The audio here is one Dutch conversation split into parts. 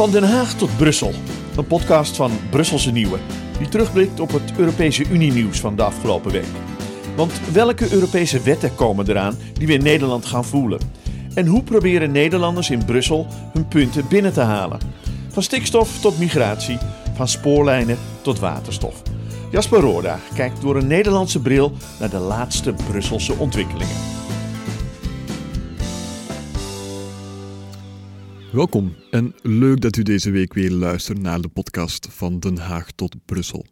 Van Den Haag tot Brussel. Een podcast van Brusselse Nieuwe. Die terugblikt op het Europese Unie-nieuws van de afgelopen week. Want welke Europese wetten komen eraan die we in Nederland gaan voelen? En hoe proberen Nederlanders in Brussel hun punten binnen te halen? Van stikstof tot migratie, van spoorlijnen tot waterstof. Jasper Roorda kijkt door een Nederlandse bril naar de laatste Brusselse ontwikkelingen. Welkom en leuk dat u deze week weer luistert naar de podcast van Den Haag tot Brussel.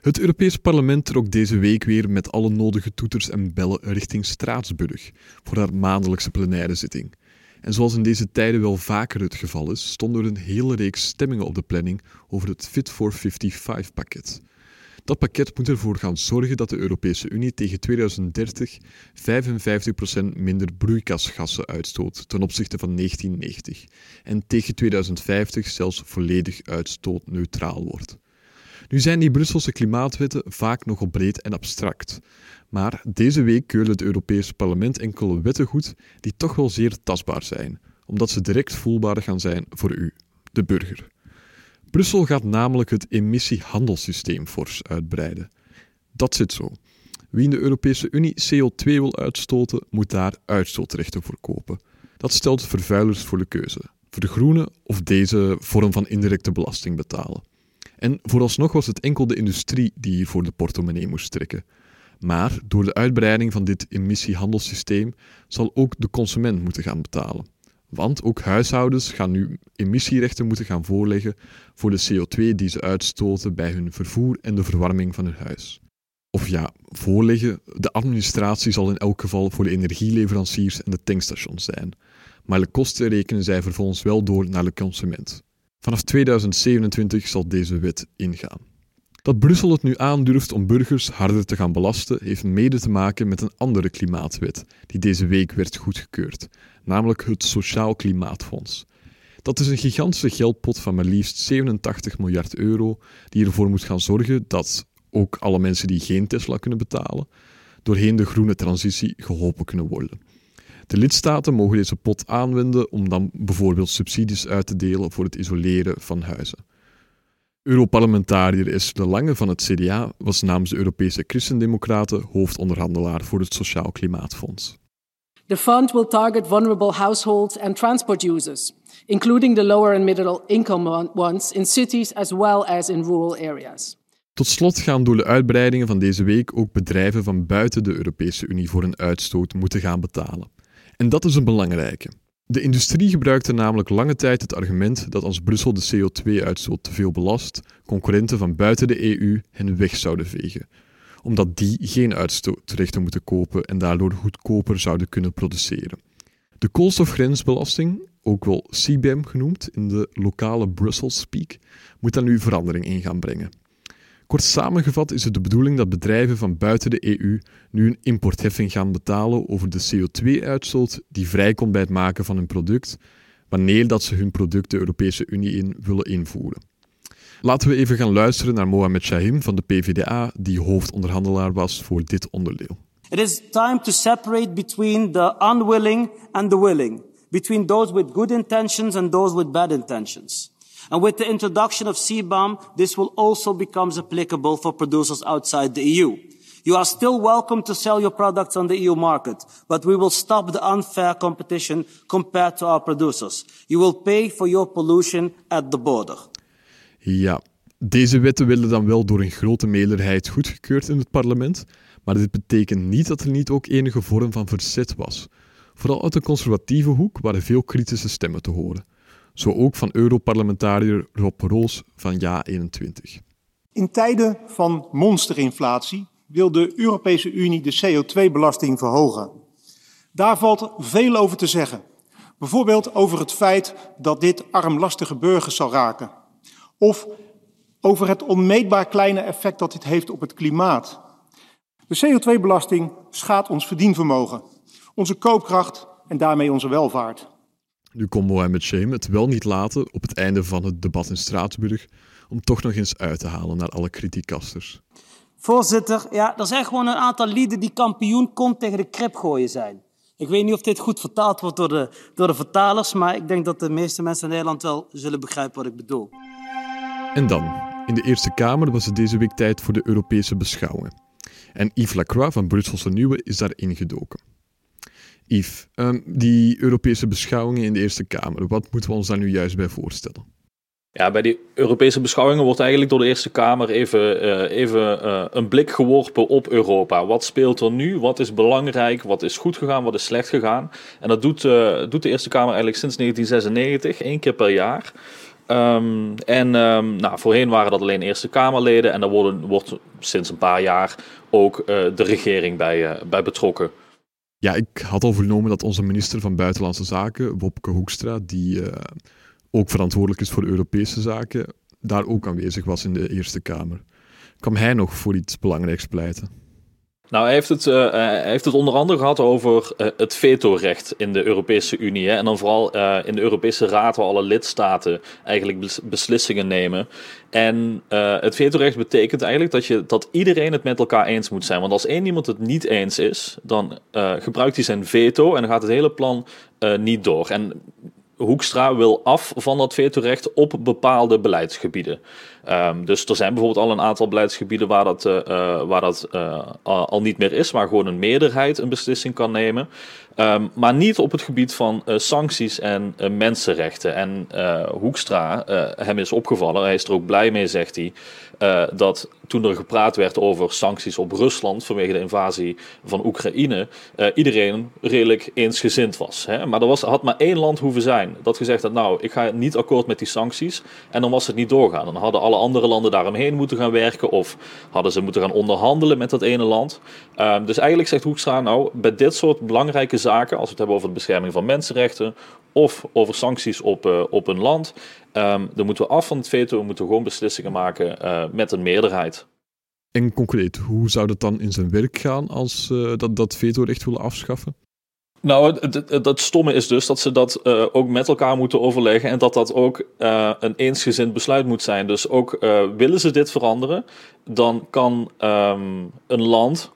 Het Europees Parlement trok deze week weer met alle nodige toeters en bellen richting Straatsburg voor haar maandelijkse plenaire zitting. En zoals in deze tijden wel vaker het geval is, stonden er een hele reeks stemmingen op de planning over het Fit for 55 pakket. Dat pakket moet ervoor gaan zorgen dat de Europese Unie tegen 2030 55% minder broeikasgassen uitstoot ten opzichte van 1990 en tegen 2050 zelfs volledig uitstootneutraal wordt. Nu zijn die Brusselse klimaatwetten vaak nogal breed en abstract, maar deze week keurde het Europees Parlement enkele wetten goed die toch wel zeer tastbaar zijn, omdat ze direct voelbaar gaan zijn voor u, de burger. Brussel gaat namelijk het emissiehandelssysteem fors uitbreiden. Dat zit zo. Wie in de Europese Unie CO2 wil uitstoten, moet daar uitstootrechten voor kopen. Dat stelt vervuilers voor de keuze: vergroenen of deze vorm van indirecte belasting betalen. En vooralsnog was het enkel de industrie die hiervoor de portemonnee moest trekken. Maar door de uitbreiding van dit emissiehandelssysteem zal ook de consument moeten gaan betalen. Want ook huishoudens gaan nu emissierechten moeten gaan voorleggen voor de CO2 die ze uitstoten bij hun vervoer en de verwarming van hun huis. Of ja, voorleggen, de administratie zal in elk geval voor de energieleveranciers en de tankstations zijn. Maar de kosten rekenen zij vervolgens wel door naar de consument. Vanaf 2027 zal deze wet ingaan. Dat Brussel het nu aandurft om burgers harder te gaan belasten, heeft mede te maken met een andere klimaatwet die deze week werd goedgekeurd, namelijk het Sociaal Klimaatfonds. Dat is een gigantische geldpot van maar liefst 87 miljard euro, die ervoor moet gaan zorgen dat ook alle mensen die geen Tesla kunnen betalen, doorheen de groene transitie geholpen kunnen worden. De lidstaten mogen deze pot aanwenden om dan bijvoorbeeld subsidies uit te delen voor het isoleren van huizen. Europarlementariër Esther de Lange van het CDA was namens de Europese Christendemocraten hoofdonderhandelaar voor het Sociaal Klimaatfonds. The fund will target vulnerable households and transport users, including the lower and middle income ones in cities as well as in rural areas. Tot slot gaan door de uitbreidingen van deze week ook bedrijven van buiten de Europese Unie voor een uitstoot moeten gaan betalen. En dat is een belangrijke. De industrie gebruikte namelijk lange tijd het argument dat als Brussel de CO2-uitstoot te veel belast, concurrenten van buiten de EU hen weg zouden vegen, omdat die geen uitstootrechten moeten kopen en daardoor goedkoper zouden kunnen produceren. De koolstofgrensbelasting, ook wel CBAM genoemd in de lokale Brussels speak, moet daar nu verandering in gaan brengen. Kort samengevat is het de bedoeling dat bedrijven van buiten de EU nu een importheffing gaan betalen over de CO2-uitstoot die vrijkomt bij het maken van hun product, wanneer dat ze hun product de Europese Unie in willen invoeren. Laten we even gaan luisteren naar Mohamed Shahim van de PvdA, die hoofdonderhandelaar was voor dit onderdeel. It is time to separate between the unwilling and the willing, between those with good intentions and those with bad intentions. And with the introduction of CBAM, this will also become applicable for producers outside the EU. You are still welcome to sell your products on the EU market, but we will stop the unfair competition compared to our producers. You will pay for your pollution at the border. Ja, deze wetten werden dan wel door een grote meerderheid goedgekeurd in het parlement, maar dit betekent niet dat er niet ook enige vorm van verzet was. Vooral uit de conservatieve hoek waren veel kritische stemmen te horen. Zo ook van Europarlementariër Rob Roos van Ja21. In tijden van monsterinflatie wil de Europese Unie de CO2-belasting verhogen. Daar valt veel over te zeggen. Bijvoorbeeld over het feit dat dit armlastige burgers zal raken. Of over het onmeetbaar kleine effect dat dit heeft op het klimaat. De CO2-belasting schaadt ons verdienvermogen, onze koopkracht en daarmee onze welvaart. Nu kon Mohamed Shame het wel niet laten op het einde van het debat in Straatsburg om toch nog eens uit te halen naar alle kritiekasters. Voorzitter, ja, er zijn gewoon een aantal lieden die kampioen kont tegen de krip gooien zijn. Ik weet niet of dit goed vertaald wordt door de, door de vertalers, maar ik denk dat de meeste mensen in Nederland wel zullen begrijpen wat ik bedoel. En dan, in de Eerste Kamer was het deze week tijd voor de Europese beschouwingen. En Yves Lacroix van Brusselse Nieuwe is daar ingedoken. Yves, um, die Europese beschouwingen in de Eerste Kamer, wat moeten we ons daar nu juist bij voorstellen? Ja, bij die Europese beschouwingen wordt eigenlijk door de Eerste Kamer even, uh, even uh, een blik geworpen op Europa. Wat speelt er nu? Wat is belangrijk? Wat is goed gegaan? Wat is slecht gegaan? En dat doet, uh, doet de Eerste Kamer eigenlijk sinds 1996, één keer per jaar. Um, en um, nou, voorheen waren dat alleen Eerste Kamerleden en daar worden, wordt sinds een paar jaar ook de regering bij, bij betrokken. Ja, ik had al vernomen dat onze minister van Buitenlandse Zaken, Wopke Hoekstra, die ook verantwoordelijk is voor Europese zaken, daar ook aanwezig was in de Eerste Kamer. Kwam hij nog voor iets belangrijks pleiten? Nou, hij heeft, het, uh, hij heeft het onder andere gehad over uh, het vetorecht in de Europese Unie. Hè, en dan vooral in de Europese Raad, waar alle lidstaten eigenlijk beslissingen nemen. En het vetorecht betekent eigenlijk dat, je, dat iedereen het met elkaar eens moet zijn. Want als één iemand het niet eens is, dan gebruikt hij zijn veto en dan gaat het hele plan niet door. En Hoekstra wil af van dat vetorecht op bepaalde beleidsgebieden. Um, dus er zijn bijvoorbeeld al een aantal beleidsgebieden waar dat, uh, waar dat uh, al niet meer is, waar gewoon een meerderheid een beslissing kan nemen. Um, maar niet op het gebied van sancties en mensenrechten. En Hoekstra, hem is opgevallen, hij is er ook blij mee, zegt hij, dat toen er gepraat werd over sancties op Rusland vanwege de invasie van Oekraïne, iedereen redelijk eensgezind was. Hè? Maar er was, had maar één land hoeven zijn dat gezegd had, nou, ik ga niet akkoord met die sancties. En dan was het niet doorgaan. Dan hadden alle andere landen daaromheen moeten gaan werken of hadden ze moeten gaan onderhandelen met dat ene land. Um, dus eigenlijk zegt Hoekstra nou, bij dit soort belangrijke zaken, als we het hebben over de bescherming van mensenrechten of over sancties op, uh, op een land, um, dan moeten we af van het veto, we moeten gewoon beslissingen maken uh, met een meerderheid. En concreet, hoe zou dat dan in zijn werk gaan als uh, dat, dat vetorecht willen afschaffen? Nou, het, stomme is dus dat ze dat uh, ook met elkaar moeten overleggen en dat dat ook uh, een eensgezind besluit moet zijn. Dus ook uh, willen ze dit veranderen, dan kan um, een land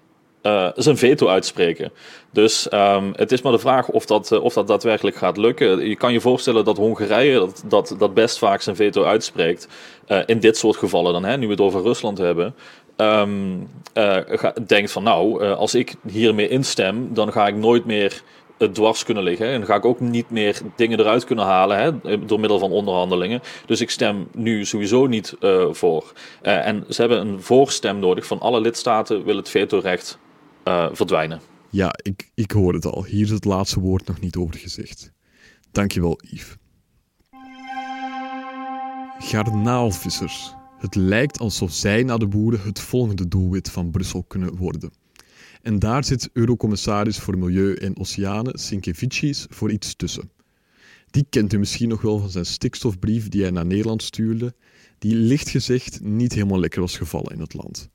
zijn veto uitspreken. Dus um, het is maar de vraag of dat, of dat daadwerkelijk gaat lukken. Je kan je voorstellen dat Hongarije dat, dat, dat best vaak zijn veto uitspreekt. in dit soort gevallen dan, hè, nu we het over Rusland hebben. Um, denkt van nou, als ik hiermee instem, dan ga ik nooit meer dwars kunnen liggen. En ga ik ook niet meer dingen eruit kunnen halen hè, door middel van onderhandelingen. Dus ik stem nu sowieso niet uh, voor. Uh, en ze hebben een voorstem nodig van alle lidstaten wil het vetorecht uh, verdwijnen. Ja, ik, ik hoor het al. Hier is het laatste woord nog niet over gezegd. Dankjewel, Yves. Garnaalvissers. Het lijkt alsof zij na de boeren het volgende doelwit van Brussel kunnen worden. En daar zit Eurocommissaris voor Milieu en Oceanen, Sinkevicius, voor iets tussen. Die kent u misschien nog wel van zijn stikstofbrief die hij naar Nederland stuurde, die licht gezegd niet helemaal lekker was gevallen in het land.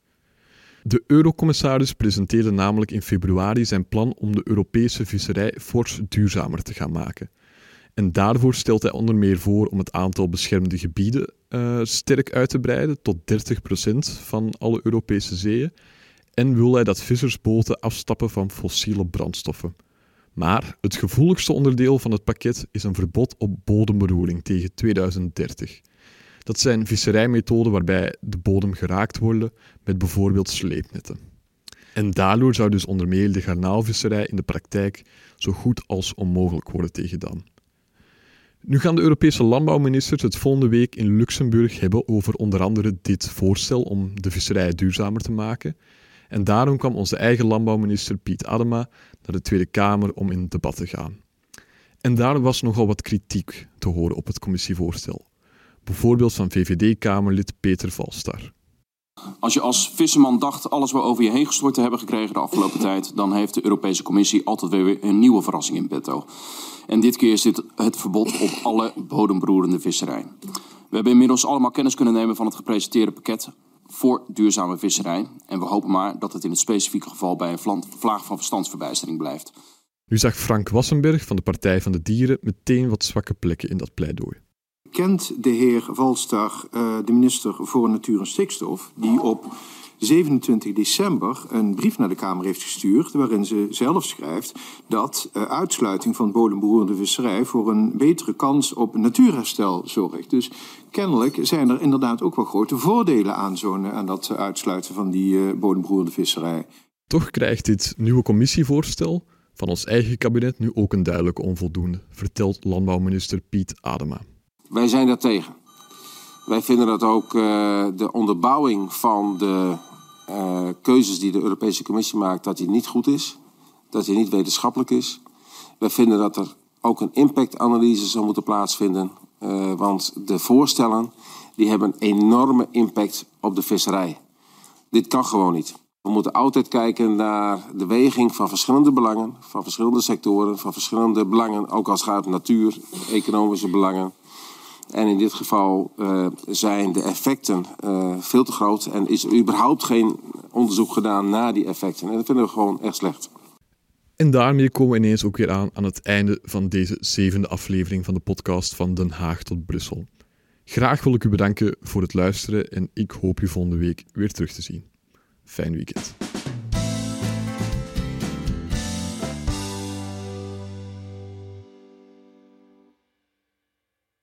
De Eurocommissaris presenteerde namelijk in februari zijn plan om de Europese visserij fors duurzamer te gaan maken. En daarvoor stelt hij onder meer voor om het aantal beschermde gebieden uh, sterk uit te breiden tot 30% van alle Europese zeeën en wil hij dat vissersboten afstappen van fossiele brandstoffen. Maar het gevoeligste onderdeel van het pakket is een verbod op bodemberoering tegen 2030. Dat zijn visserijmethoden waarbij de bodem geraakt wordt met bijvoorbeeld sleepnetten. En daardoor zou dus onder meer de garnaalvisserij in de praktijk zo goed als onmogelijk worden tegengedaan. Nu gaan de Europese landbouwministers het volgende week in Luxemburg hebben over onder andere dit voorstel om de visserij duurzamer te maken en daarom kwam onze eigen landbouwminister Piet Adema naar de Tweede Kamer om in debat te gaan. En daar was nogal wat kritiek te horen op het commissievoorstel. Bijvoorbeeld van VVD-Kamerlid Peter Valstar. Als je als visserman dacht alles we over je heen gestort te hebben gekregen de afgelopen tijd, dan heeft de Europese Commissie altijd weer een nieuwe verrassing in petto. En dit keer is dit het verbod op alle bodembroerende visserij. We hebben inmiddels allemaal kennis kunnen nemen van het gepresenteerde pakket voor duurzame visserij. En we hopen maar dat het in het specifieke geval bij een vlaag van verstandsverbijstering blijft. Nu zag Frank Wassenberg van de Partij van de Dieren meteen wat zwakke plekken in dat pleidooi. Kent de heer Valstar, uh, de minister voor Natuur en Stikstof, die op 27 december een brief naar de Kamer heeft gestuurd. waarin ze zelf schrijft dat uh, uitsluiting van bodemberoerende visserij. voor een betere kans op natuurherstel zorgt. Dus kennelijk zijn er inderdaad ook wel grote voordelen aan, zo'n, aan dat uitsluiten van die uh, bodemberoerende visserij. Toch krijgt dit nieuwe commissievoorstel van ons eigen kabinet nu ook een duidelijke onvoldoende, vertelt landbouwminister Piet Adema. Wij zijn daar tegen. Wij vinden dat ook uh, de onderbouwing van de uh, keuzes die de Europese Commissie maakt, dat die niet goed is. Dat die niet wetenschappelijk is. Wij vinden dat er ook een impactanalyse zou moeten plaatsvinden. Uh, want de voorstellen die hebben een enorme impact op de visserij. Dit kan gewoon niet. We moeten altijd kijken naar de weging van verschillende belangen, van verschillende sectoren, van verschillende belangen, ook als het gaat om natuur, economische belangen. En in dit geval uh, zijn de effecten uh, veel te groot en is er überhaupt geen onderzoek gedaan naar die effecten. En dat vinden we gewoon echt slecht. En daarmee komen we ineens ook weer aan aan het einde van deze zevende aflevering van de podcast van Den Haag tot Brussel. Graag wil ik u bedanken voor het luisteren en ik hoop u volgende week weer terug te zien. Fijn weekend.